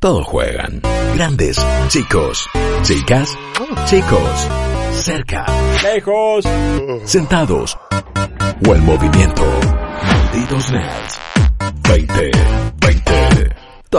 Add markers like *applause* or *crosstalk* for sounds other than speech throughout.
Todos juegan. Grandes, chicos, chicas, chicos, cerca, Lejos. sentados o en movimiento. Malditos nerds.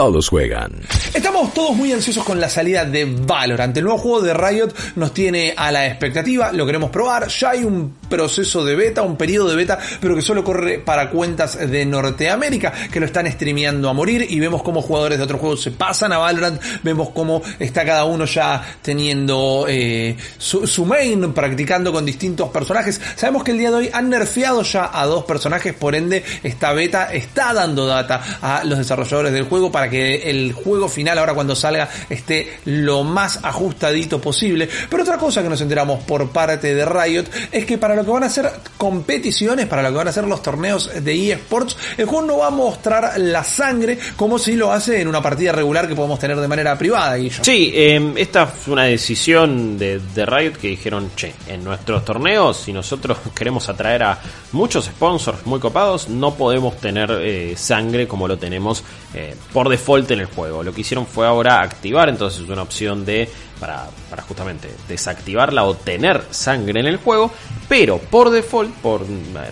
20, 20. Todos juegan. Estamos todos muy ansiosos con la salida de Valorant. El nuevo juego de Riot nos tiene a la expectativa, lo queremos probar. Ya hay un proceso de beta, un periodo de beta, pero que solo corre para cuentas de Norteamérica, que lo están streameando a morir y vemos cómo jugadores de otros juegos se pasan a Valorant, vemos cómo está cada uno ya teniendo eh, su, su main, practicando con distintos personajes. Sabemos que el día de hoy han nerfeado ya a dos personajes, por ende esta beta está dando data a los desarrolladores del juego para que el juego final ahora cuando salga esté lo más ajustadito posible. Pero otra cosa que nos enteramos por parte de Riot es que para lo que van a ser competiciones, para lo que van a ser los torneos de eSports, el juego no va a mostrar la sangre como si lo hace en una partida regular que podemos tener de manera privada, Guillo. Sí, eh, esta fue una decisión de, de Riot que dijeron, che, en nuestros torneos, si nosotros *laughs* queremos atraer a muchos sponsors muy copados, no podemos tener eh, sangre como lo tenemos eh, por default en el juego. Lo que hicieron fue ahora activar entonces una opción de para, para justamente desactivarla o tener sangre en el juego, pero por default, por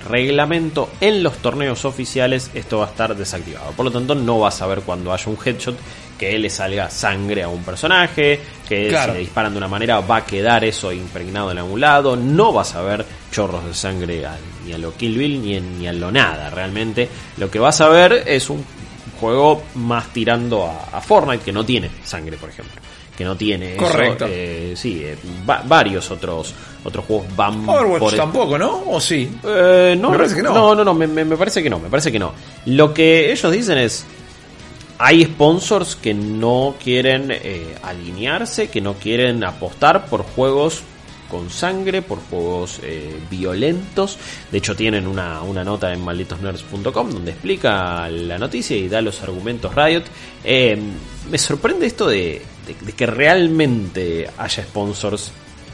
reglamento en los torneos oficiales esto va a estar desactivado. Por lo tanto no vas a ver cuando haya un headshot que le salga sangre a un personaje, que Claro. si le disparan de una manera va a quedar eso impregnado en algún lado, no vas a ver chorros de sangre ni a lo Kill Bill ni, en- ni a lo nada realmente. Lo que vas a ver es un juego más tirando a, a Fortnite que no tiene sangre, por ejemplo. Que no tiene eso. Correcto. Eh, sí, eh, va- varios otros otros juegos van Overwatch por tampoco, ¿no? ¿O sí? eh, no, Me parece que no. No, no, no, me, me- parece que no, me parece que no. Lo que ellos dicen es, hay sponsors que no quieren eh, alinearse, que no quieren apostar por juegos con sangre, por juegos eh, violentos. De hecho, tienen una, una nota en malditosnerds.com donde explica la noticia y da los argumentos Riot. Eh, me sorprende esto de, de- de que realmente haya sponsors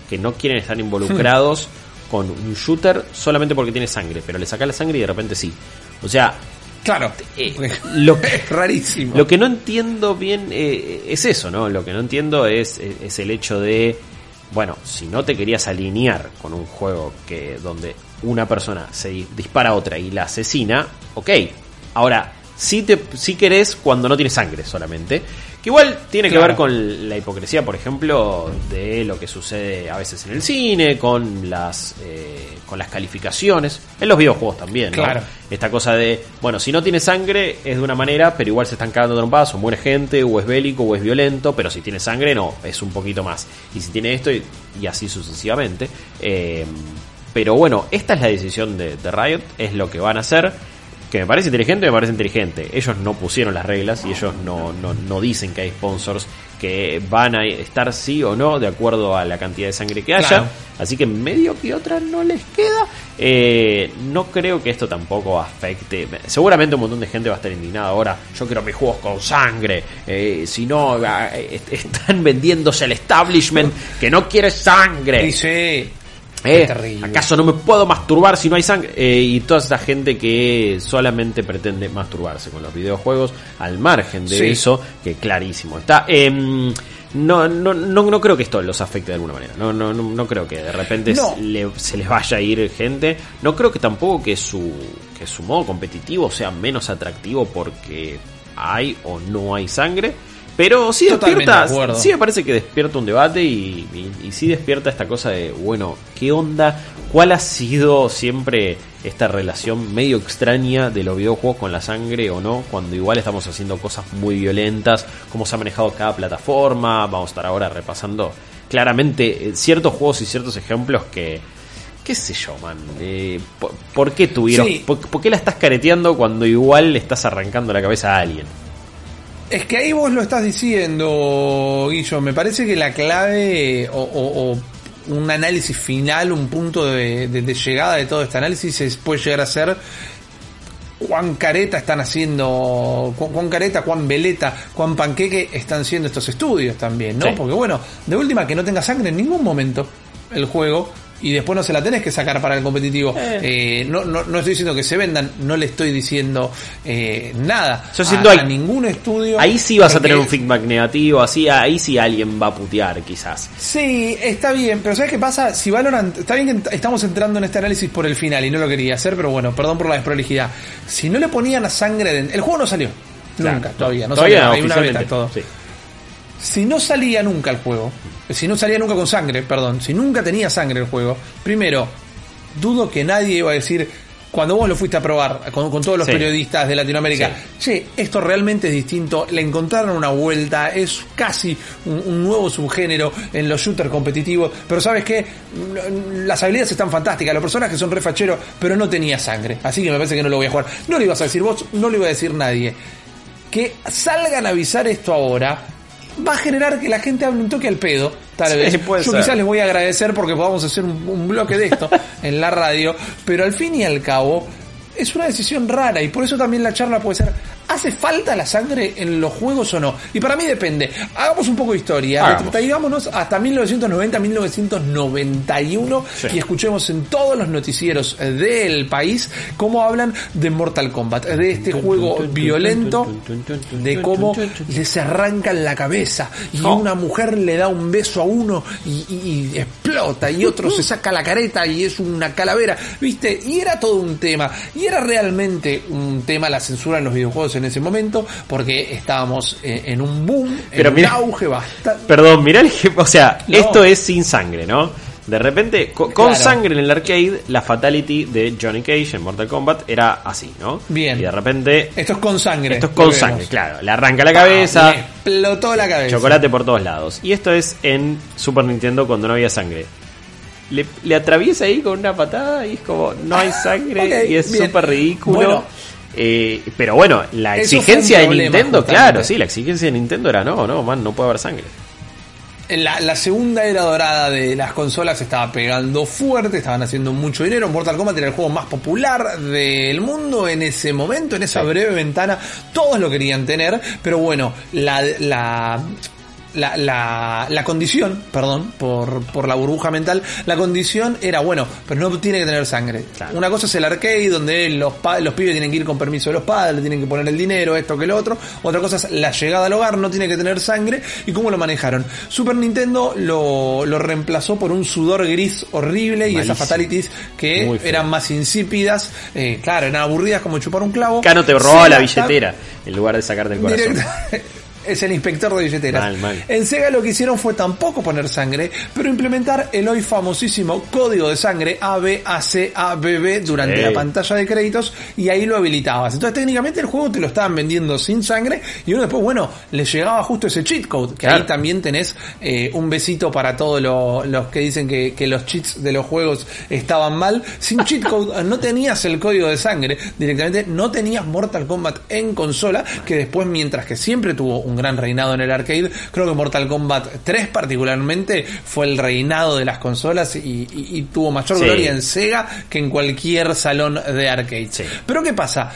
que no quieren estar involucrados con un shooter solamente porque tiene sangre, pero le saca la sangre y de repente sí. O sea, Claro. eh, *laughs* lo que, es rarísimo. lo que no entiendo bien eh, es eso, ¿no? Lo que no entiendo es, es, es el hecho de, bueno, si no te querías alinear con un juego que donde una persona se di- dispara a otra y la asesina, ok. Ahora, si te, si querés cuando no tiene sangre solamente. Que igual tiene que ver con la hipocresía, por ejemplo, de lo que sucede a veces en el cine, con las, eh, con las calificaciones, en los videojuegos también, ¿no? Claro. Esta cosa de, bueno, si no tiene sangre es de una manera, pero igual se están cagando trompadas, o muere gente, o es bélico, o es violento, pero si tiene sangre no, es un poquito más. Y si tiene esto, y, y así sucesivamente. Eh, pero bueno, esta es la decisión de, de Riot, es lo que van a hacer. Que me parece inteligente, me parece inteligente. Ellos no pusieron las reglas y ellos no, no, no dicen que hay sponsors que van a estar sí o no de acuerdo a la cantidad de sangre que haya. Claro. Así que medio que otra no les queda. Eh, no creo que esto tampoco afecte. Seguramente un montón de gente va a estar indignada ahora. Yo quiero mis juegos con sangre. Eh, si no, ah, eh, están *laughs* vendiéndose el establishment que no quiere sangre. Dice. Eh. ¿Acaso no me puedo masturbar si no hay sangre? Eh, y toda esa gente que solamente pretende masturbarse con los videojuegos, al margen de Sí. eso, que clarísimo está. Em, no, no, no, no creo que esto los afecte de alguna manera. No, no, no, no creo que de repente No. se, le- se les vaya a ir gente. No creo que tampoco que su, que su modo competitivo sea menos atractivo porque hay o no hay sangre. Pero sí Totalmente despierta, de sí me parece que despierta un debate y, y, y sí despierta esta cosa de, bueno, ¿qué onda? ¿Cuál ha sido siempre esta relación medio extraña de los videojuegos con la sangre o no? Cuando igual estamos haciendo cosas muy violentas, cómo se ha manejado cada plataforma, vamos a estar ahora repasando claramente eh, ciertos juegos y ciertos ejemplos que... ¿Qué sé yo, man? Eh, ¿por, por qué tuvieron? Sí. Por, por qué la estás careteando cuando igual le estás arrancando la cabeza a alguien? Es que ahí vos lo estás diciendo, Guillo. Me parece que la clave o, o- o un análisis final, un punto de, de- de llegada de todo este análisis es, puede llegar a ser cuán careta están haciendo, cu- cuán careta, cuán veleta, cuán panqueque están siendo estos estudios también, ¿no? Sí. Porque bueno, de última que no tenga sangre en ningún momento el juego y después no se la tenés que sacar para el competitivo. Eh, no, no, no estoy diciendo que se vendan, no le estoy diciendo eh, nada. Yo siento a, ningún estudio. Ahí sí vas a tener un feedback negativo, así, ahí sí alguien va a putear, quizás. Sí, está bien, pero ¿sabes qué pasa? Si Valorant, está bien que estamos entrando en este análisis por el final y no lo quería hacer, pero bueno, perdón por la desprolijidad. Si no le ponían a sangre, de- el juego no salió. Claro, nunca, todavía, no todavía salió, hay una beta, todo. sí. Si no salía nunca el juego, si no salía nunca con sangre, perdón, si nunca tenía sangre el juego, primero, dudo que nadie iba a decir, cuando vos lo fuiste a probar con, con todos los Sí. periodistas de Latinoamérica, che, esto realmente es distinto, le encontraron una vuelta, es casi un, un nuevo subgénero en los shooters competitivos, pero sabes qué, las habilidades están fantásticas, los personajes son refacheros, pero no tenía sangre, así que me parece que no lo voy a jugar. No lo ibas a decir vos, no lo iba a decir nadie que salgan a avisar esto ahora va a generar que la gente hable un toque al pedo, tal Sí, vez. puede Yo ser. quizás les voy a agradecer porque podamos hacer un, un bloque de esto *laughs* en la radio, pero al fin y al cabo es una decisión rara y por eso también la charla puede ser, ¿hace falta la sangre en los juegos o no? Y para mí depende. Hagamos un poco de historia, retrotraigámonos hasta 1990-1991 Sí. y escuchemos en todos los noticieros del país cómo hablan de Mortal Kombat, de este juego violento de cómo les arrancan la cabeza y Oh. una mujer le da un beso a uno y, y- y explota y otro se saca la careta y es una calavera, ¿viste? Y era todo un tema y era realmente un tema la censura en los videojuegos en ese momento porque estábamos eh, en un boom, Pero en un auge bastante... Perdón, mirá el o sea, No. esto es sin sangre, ¿no? De repente, co- con, Claro. sangre en el arcade, la fatality de Johnny Cage en Mortal Kombat era así, ¿no? Bien. Y de repente, Esto es con sangre. esto es con sangre, vemos. claro. Le arranca la cabeza, Le explotó la cabeza. chocolate por todos lados. Y esto es en Super Nintendo cuando no había sangre. Le, le atraviesa ahí con una patada y es como, no hay sangre Ok, y es súper ridículo. Bueno. Eh, pero bueno, la Eso exigencia de Nintendo, justamente. claro, sí, la exigencia de Nintendo era no, no, man, no puede haber sangre. La, la segunda era dorada de las consolas estaba pegando fuerte, estaban haciendo mucho dinero. Mortal Kombat era el juego más popular del mundo en ese momento, en esa Sí. breve ventana. Todos lo querían tener, pero bueno, la, la, la, la, la condición, perdón, por, por la burbuja mental, la condición era, bueno, pero no tiene que tener sangre. Claro. Una cosa es el arcade, donde los, pa- los pibes tienen que ir con permiso de los padres, tienen que poner el dinero, esto que lo otro. Otra cosa es la llegada al hogar, no tiene que tener sangre. ¿Y cómo lo manejaron? Super Nintendo lo, lo reemplazó por un sudor gris horrible y esas fatalities que eran más insípidas. eh, claro, eran aburridas como chupar un clavo. Cano te robaba la billetera en lugar de sacarte el corazón. *laughs* Es el inspector de billeteras. Mal, mal. En Sega lo que hicieron fue tampoco poner sangre, pero implementar el hoy famosísimo código de sangre ABACABB durante la pantalla de créditos y ahí lo habilitabas. Entonces técnicamente el juego te lo estaban vendiendo sin sangre y uno después, bueno, le llegaba justo ese cheat code, que Claro. ahí también tenés eh, un besito para todos lo- los que dicen que, que los cheats de los juegos estaban mal. Sin cheat *laughs* code no tenías el código de sangre, directamente no tenías Mortal Kombat en consola, que después mientras que siempre tuvo un gran reinado en el arcade, creo que Mortal Kombat 3 particularmente fue el reinado de las consolas y, y- y tuvo mayor Sí. gloria en Sega que en cualquier salón de arcade. Sí. Pero ¿qué pasa?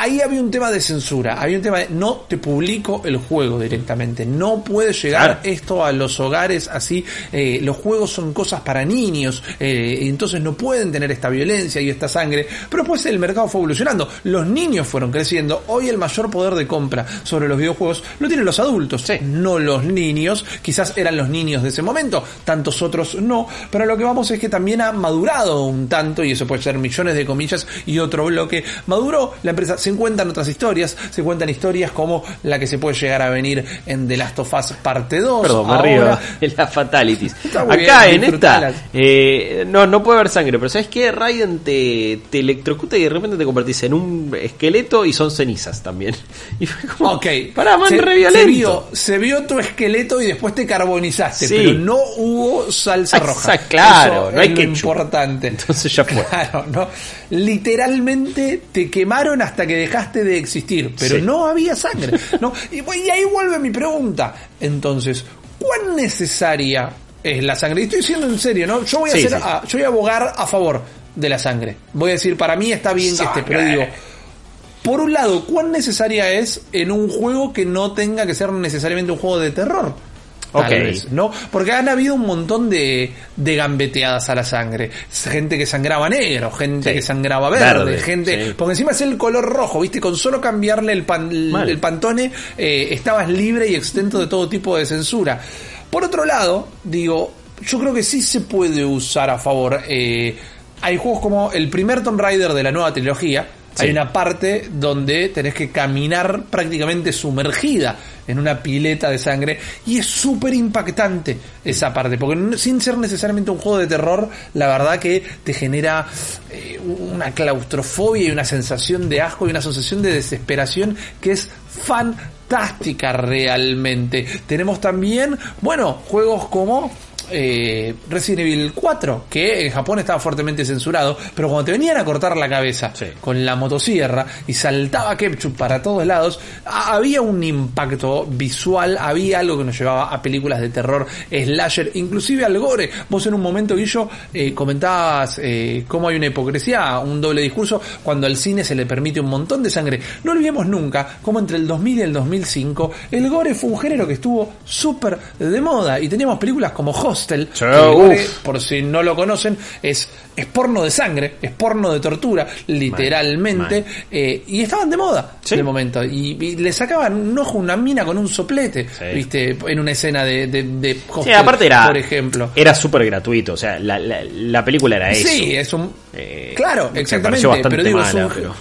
Ahí había un tema de censura, había un tema de no te publico el juego directamente, no puede llegar Claro. esto a los hogares así, eh, los juegos son cosas para niños, eh, entonces no pueden tener esta violencia y esta sangre, pero pues el mercado fue evolucionando, los niños fueron creciendo, hoy el mayor poder de compra sobre los videojuegos lo tienen los adultos, no los niños, quizás eran los niños de ese momento, tantos otros no, pero lo que vamos es que también ha madurado un tanto, y eso puede ser millones de comillas y otro bloque, maduró la empresa, se cuentan otras historias, se cuentan historias como la que se puede llegar a venir en The Last of Us parte 2. Perdón, me ahora. *laughs* río. En las fatalities. *laughs* Acá bien, en esta, eh, no, no puede haber sangre, pero ¿sabes qué? Raiden te, te electrocuta y de repente te convertís en un esqueleto y son cenizas también. *laughs* Y fue como, Ok, pará, man, se, re se violento. vio, se vio tu esqueleto y después te carbonizaste, Sí. pero no hubo salsa roja. Exacto, claro, Eso no hay ketchup. importante. Entonces ya fue. Claro, no. Literalmente te quemaron hasta que dejaste de existir, pero Sí. no había sangre. ¿no? *laughs* Y, y ahí vuelve mi pregunta. Entonces, ¿cuán necesaria es la sangre? Y estoy diciendo en serio, ¿no? Yo voy a Sí, hacer, sí. a- yo voy a abogar a favor de la sangre. Voy a decir, para mí está bien que esté, pero digo, por un lado, ¿cuán necesaria es en un juego que no tenga que ser necesariamente un juego de terror? Ok. vez, ¿no? Porque han habido un montón de, de gambeteadas a la sangre. Gente que sangraba negro, gente Sí. que sangraba verde, Verde, gente... sí. Porque encima es el color rojo, ¿viste? Con solo cambiarle el, pan- el pantone, eh, estabas libre y exento de todo tipo de censura. Por otro lado, digo, yo creo que sí se puede usar a favor. eh, hay juegos como el primer Tomb Raider de la nueva trilogía. Sí. Hay una parte donde tenés que caminar prácticamente sumergida en una pileta de sangre y es súper impactante esa parte, porque sin ser necesariamente un juego de terror, la verdad que te genera eh, una claustrofobia y una sensación de asco y una sensación de desesperación que es fantástica realmente. Tenemos también, bueno, juegos como eh, Resident Evil 4, que en Japón estaba fuertemente censurado, pero cuando te venían a cortar la cabeza Sí. con la motosierra y saltaba ketchup para todos lados, había un impacto visual, había algo que nos llevaba a películas de terror, slasher, inclusive al gore. Vos en un momento, Guillo, eh, comentabas eh, cómo hay una hipocresía, un doble discurso, cuando al cine se le permite un montón de sangre. No olvidemos nunca cómo entre el 2000 y el 2005 el gore fue un género que estuvo súper de moda y teníamos películas como Hostel, que el por si no lo conocen, es, es porno de sangre, es porno de tortura, literalmente, eh, y estaban de moda Sí. de momento, y, y le sacaban un ojo a una mina con un soplete, Sí. viste, en una escena de, de, de Sí, Hostel, aparte era. por ejemplo. Era súper gratuito. O sea, la, la, la película era eso. Sí, es un... Eh, claro, me exactamente, pero digo, es un- pero-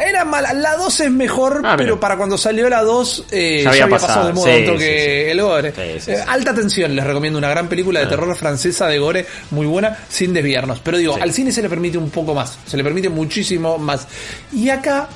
Era mala, la 2 es mejor, Ah, pero para cuando salió la 2 eh, Ya había pasado, de moda sí, un toque sí, el gore. Sí, Eh. Alta tensión, les recomiendo una gran película de Ah. terror francesa de gore muy buena, sin desviarnos. Pero digo, al cine se le permite un poco más, se le permite muchísimo más. Y acá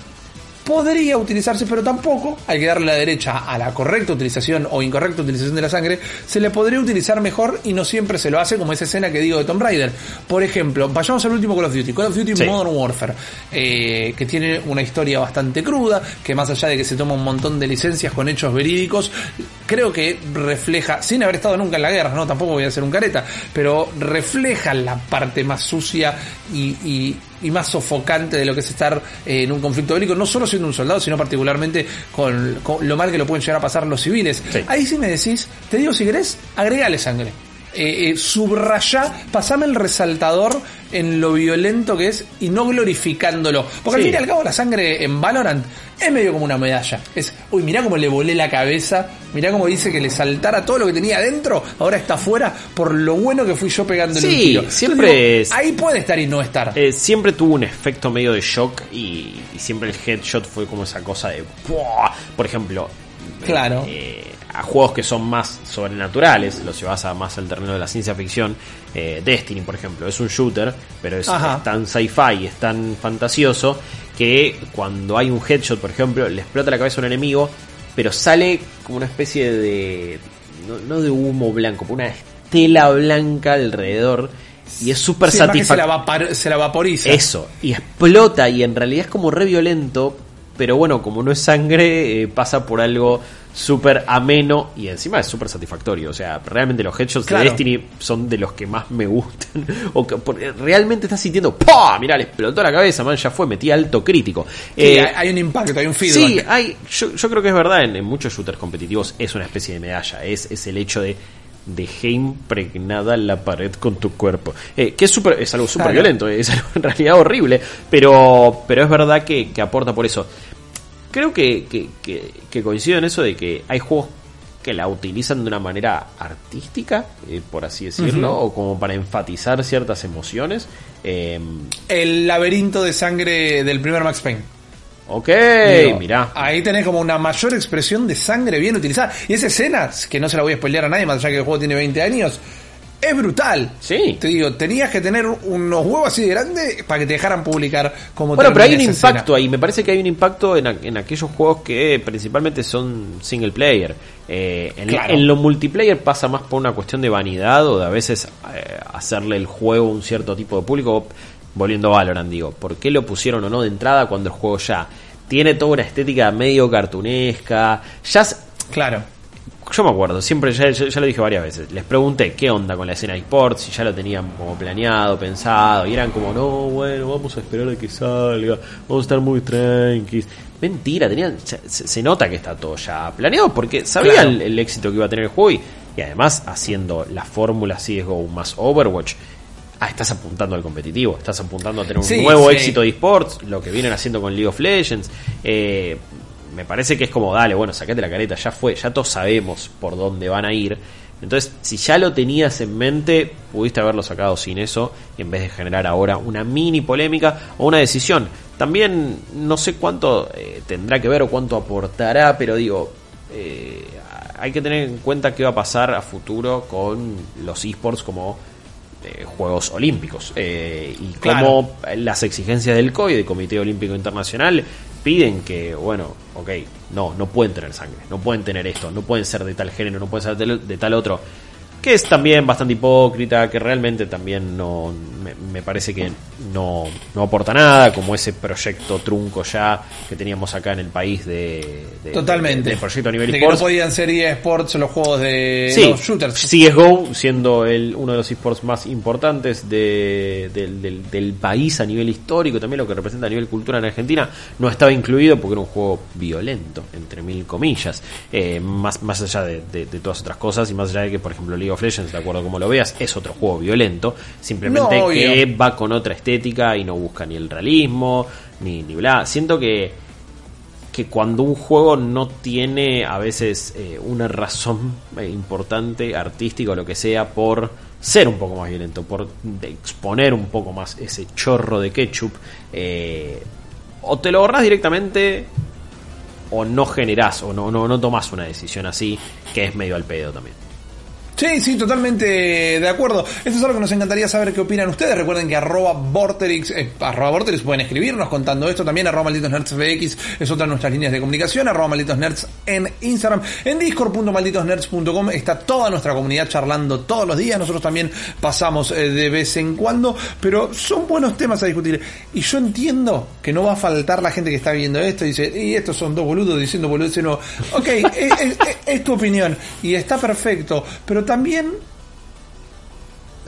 podría utilizarse, pero tampoco hay que darle la derecha a la correcta utilización o incorrecta utilización de la sangre, se le podría utilizar mejor y no siempre se lo hace como esa escena que digo de Tomb Raider. Por ejemplo, vayamos al último Call of Duty, Call of Duty Sí. Modern Warfare, eh, que tiene una historia bastante cruda, que más allá de que se toma un montón de licencias con hechos verídicos, creo que refleja, sin haber estado nunca en la guerra, no, tampoco voy a ser un careta, pero refleja la parte más sucia y, y- y más sofocante de lo que es estar eh, en un conflicto bélico, no solo siendo un soldado, sino particularmente con, con lo mal que lo pueden llegar a pasar los civiles. Sí. Ahí sí me decís, te digo si querés, agregale sangre. Eh, eh, subrayá, pasame el resaltador en lo violento que es y no glorificándolo. Porque al Sí. fin y al cabo la sangre en Valorant es medio como una medalla. Es, uy, mirá cómo le volé la cabeza, mirá cómo dice que le saltara todo lo que tenía adentro, ahora está afuera por lo bueno que fui yo pegándole un Sí, tiro. Entonces siempre digo, es- Ahí puede estar y no estar. Eh, siempre tuvo un efecto medio de shock y, y siempre el headshot fue como esa cosa de... ¡buah! Por ejemplo, Claro. eh, a juegos que son más sobrenaturales, los llevas a más al terreno de la ciencia ficción. eh, Destiny, por ejemplo, es un shooter, pero es, tan sci-fi, es tan fantasioso que cuando hay un headshot, por ejemplo, le explota la cabeza a un enemigo, pero sale como una especie de. no, no de humo blanco, pero una estela blanca alrededor. Y es súper Sí, se satisfactorio. vapor- se la vaporiza. Eso, y explota y en realidad es como re violento, pero bueno, como no es sangre, eh, pasa por algo súper ameno y encima es súper satisfactorio. O sea, realmente los headshots Claro. de Destiny son de los que más me gustan. *laughs* o que porque realmente estás sintiendo, ¡pah! Mirá, le explotó la cabeza, man, ya fue, metí alto crítico. Sí, Eh, hay, un impacto, hay un feedback. Sí, hay, yo, yo creo que es verdad, en, en muchos shooters competitivos es una especie de medalla, es, es el hecho de dejé impregnada la pared con tu cuerpo. Eh, que es, súper- es algo súper Claro. violento, es *laughs* algo en realidad horrible, pero, pero es verdad que, que aporta por eso. Creo que, que, que- que coincido en eso de que hay juegos que la utilizan de una manera artística, eh, por así decirlo, o como para enfatizar ciertas emociones. Eh, El laberinto de sangre del primer Max Payne. ok, Digo, mirá. Ahí tenés como una mayor expresión de sangre bien utilizada. Y esa escena, que no se la voy a spoilear a nadie, más allá que el juego tiene 20 años, es brutal. Sí. Te digo, tenías que tener unos huevos así de grandes para que te dejaran publicar como Bueno, pero hay un impacto escena. ahí. Me parece que hay un impacto en, en aquellos juegos que principalmente son single player. Eh, en, Claro. en lo multiplayer pasa más por una cuestión de vanidad o de a veces eh, hacerle el juego a un cierto tipo de público. Volviendo a Valorant, digo, ¿por qué lo pusieron o no de entrada cuando el juego ya tiene toda una estética medio cartunesca? Ya Claro. Yo me acuerdo, siempre ya, ya- ya lo dije varias veces. Les pregunté qué onda con la escena de esports, si ya lo tenían como planeado, pensado, y eran como, no, bueno, vamos a esperar a que salga, vamos a estar muy tranquilos. Mentira, tenían, se, se nota que está todo ya planeado porque sabían Claro. el, el éxito que iba a tener el juego y, y además haciendo la fórmula CSGO más Overwatch. Ah, estás apuntando al competitivo, estás apuntando a tener un Sí, nuevo sí. éxito de esports, lo que vienen haciendo con League of Legends. Eh, me parece que es como, dale, bueno, sacate la careta, ya fue, ya todos sabemos por dónde van a ir. Entonces, si ya lo tenías en mente, pudiste haberlo sacado sin eso, en vez de generar ahora una mini polémica o una decisión. También no sé cuánto eh, tendrá que ver o cuánto aportará, pero digo, eh, hay que tener en cuenta qué va a pasar a futuro con los esports como eh, Juegos Olímpicos y Claro. cómo las exigencias del COI, del Comité Olímpico Internacional, piden que, bueno, ok, no, no pueden tener sangre, no pueden tener esto, no pueden ser de tal género, no pueden ser de, tal- de tal otro. Que es también bastante hipócrita, que realmente también no me parece que no, no aporta nada, como ese proyecto trunco ya que teníamos acá en el país de, de- Totalmente. de- de proyecto a nivel de que no podían ser eSports los juegos de Sí, los shooters. CSGO siendo el, uno de los esports más importantes de- del, del- del país a nivel histórico, también lo que representa a nivel cultura en Argentina, no estaba incluido porque era un juego violento, entre mil comillas, Eh, más, más allá de, todas otras cosas y más allá de que, por ejemplo, League of Legends, de acuerdo a como lo veas, es otro juego violento, simplemente No, que va con otra estética y no busca ni el realismo, ni, bla. Siento que que cuando un juego no tiene a veces eh, una razón eh, importante, artística o lo que sea, por ser un poco más violento, por exponer un poco más ese chorro de ketchup, eh, o te lo ahorras directamente o no generás o no, no, no tomás una decisión así, que es medio al pedo también. Sí, sí, totalmente de acuerdo. Esto es algo que nos encantaría saber qué opinan ustedes. Recuerden que arroba Vorterix, eh, arroba pueden escribirnos contando esto. También arroba malditos nerds es otra de nuestras líneas de comunicación. Arroba malditos nerds en Instagram. En discord.malditosnerds.com está toda nuestra comunidad charlando todos los días. Nosotros también pasamos eh, de vez en cuando, pero son buenos temas a discutir. Y yo entiendo que no va a faltar la gente que está viendo esto y dice, y estos son dos boludos diciendo boludeces nuevo. Ok, es, es- es- es tu opinión y está perfecto, pero también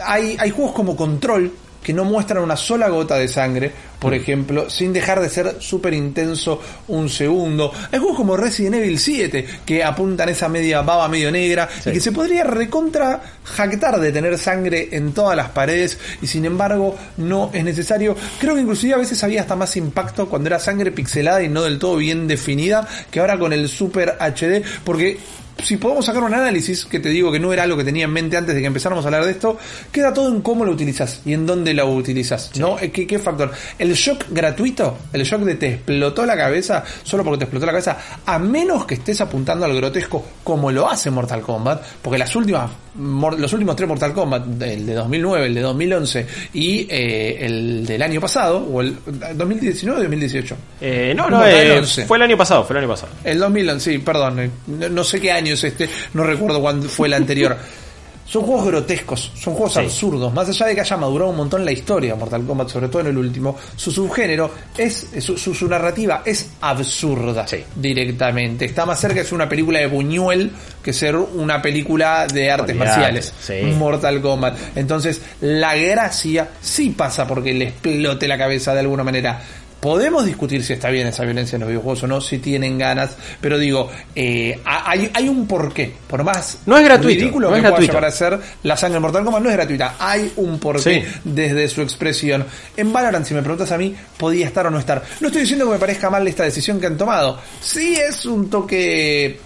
hay, hay juegos como Control que no muestran una sola gota de sangre, por ejemplo, sin dejar de ser súper intenso un segundo. Hay juegos como Resident Evil 7 que apuntan esa media baba medio negra Sí. y que se podría recontra jactar de tener sangre en todas las paredes y sin embargo no es necesario. Creo que inclusive a veces había hasta más impacto cuando era sangre pixelada y no del todo bien definida que ahora con el Super HD porque si podemos sacar un análisis, que te digo que no era algo que tenía en mente antes de que empezáramos a hablar de esto, queda todo en cómo lo utilizas y en dónde lo utilizas, ¿no? Eh, ¿Qué, ¿Qué factor? El shock gratuito, el shock de te explotó la cabeza, solo porque te explotó la cabeza, a menos que estés apuntando al grotesco como lo hace Mortal Kombat, porque las últimas, los últimos tres Mortal Kombat, el de 2009, el de 2011 y eh, el del año pasado, o el 2019 o 2018. Eh, no, No, eh, 11. fue el año pasado, fue el año pasado. El 2011, sí, perdón, eh, no, no sé qué año es este, no recuerdo cuándo fue el anterior. *laughs* Son juegos grotescos, son juegos Sí. absurdos. Más allá de que haya madurado un montón la historia, Mortal Kombat, sobre todo en el último, su subgénero es, su, su- su narrativa es absurda Sí. directamente. Está más cerca de ser una película de Buñuel que ser una película de artes marciales. sí. Mortal Kombat. Entonces, la gracia sí pasa porque le explote la cabeza de alguna manera. Podemos discutir si está bien esa violencia en los videojuegos o no, si tienen ganas, pero digo, eh, hay, hay un porqué. Por más No es gratuito, ridículo no que es pueda gratuito. llegar a ser la sangre Mortal Kombat, no es gratuita. Hay un porqué Sí. desde su expresión. En Valorant, si me preguntas a mí, podía estar o no estar. No estoy diciendo que me parezca mal esta decisión que han tomado. Sí es un toque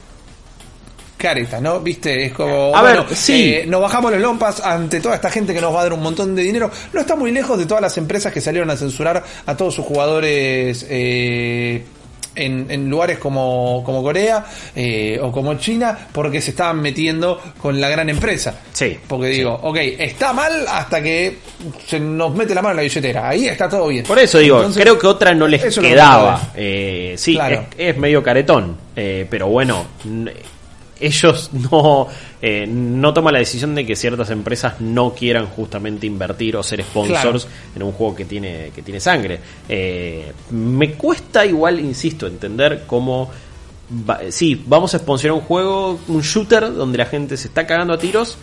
careta, ¿no? Viste, es como, A ver, bueno, sí. eh, nos bajamos los lompas ante toda esta gente que nos va a dar un montón de dinero. No está muy lejos de todas las empresas que salieron a censurar a todos sus jugadores eh, en, en lugares como, como Corea eh, o como China porque se estaban metiendo con la gran empresa. Sí, Porque digo, ok, está mal hasta que se nos mete la mano en la billetera. Ahí está todo bien. Por eso digo, Entonces, creo que otra no les que quedaba. Eh, sí, Claro. es, es medio caretón, eh, pero bueno, ellos *laughs* no, eh, no toman la decisión de que ciertas empresas no quieran justamente invertir o ser sponsors en un juego que tiene, que tiene sangre. Eh, me cuesta igual, insisto, entender cómo va- sí, vamos a sponsorar un juego, un shooter, donde la gente se está cagando a tiros,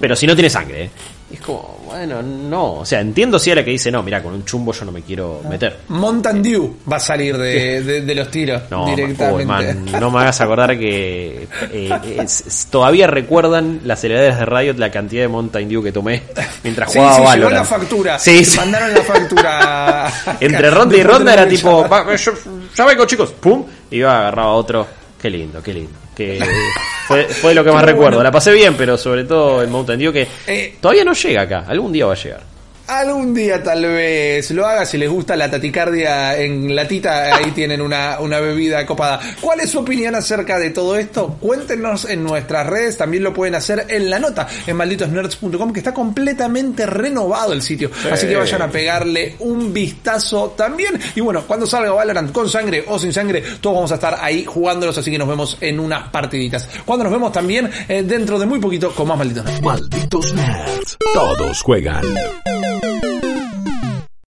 pero si no tiene sangre. ¿eh? Es como, bueno, no. O sea, entiendo si a la que dice, no, mira, con un chumbo yo no me quiero meter. Mountain Dew va a salir de, de- de los tiros No, directamente. uy, man, no me hagas acordar que eh, es- es- todavía recuerdan las heredades de Riot la cantidad de Mountain Dew que tomé mientras *laughs* Sí, jugaba sí, Valorant. la factura. Sí, sí. Mandaron la factura. *laughs* Entre *laughs* ronda y ronda era tipo, llamada. "Va, yo- ya vengo chicos, pum, y iba agarraba otro. Qué lindo, qué lindo. Que fue, fue lo que más recuerdo. bueno. La pasé bien, pero sobre todo el Mountain Dew que Eh. todavía no llega acá. Algún día va a llegar. Algún día tal vez lo haga si les gusta la taticardia en latita, ahí tienen una, una bebida copada. ¿Cuál es su opinión acerca de todo esto? Cuéntenos en nuestras redes, también lo pueden hacer en la nota en malditosnerds.com que está completamente renovado el sitio. Así que vayan a pegarle un vistazo también. Y bueno, cuando salga Valorant con sangre o sin sangre, todos vamos a estar ahí jugándolos, así que nos vemos en unas partiditas. Cuando nos vemos también eh, dentro de muy poquito con más malditos. Nerds. Malditos nerds. Todos juegan.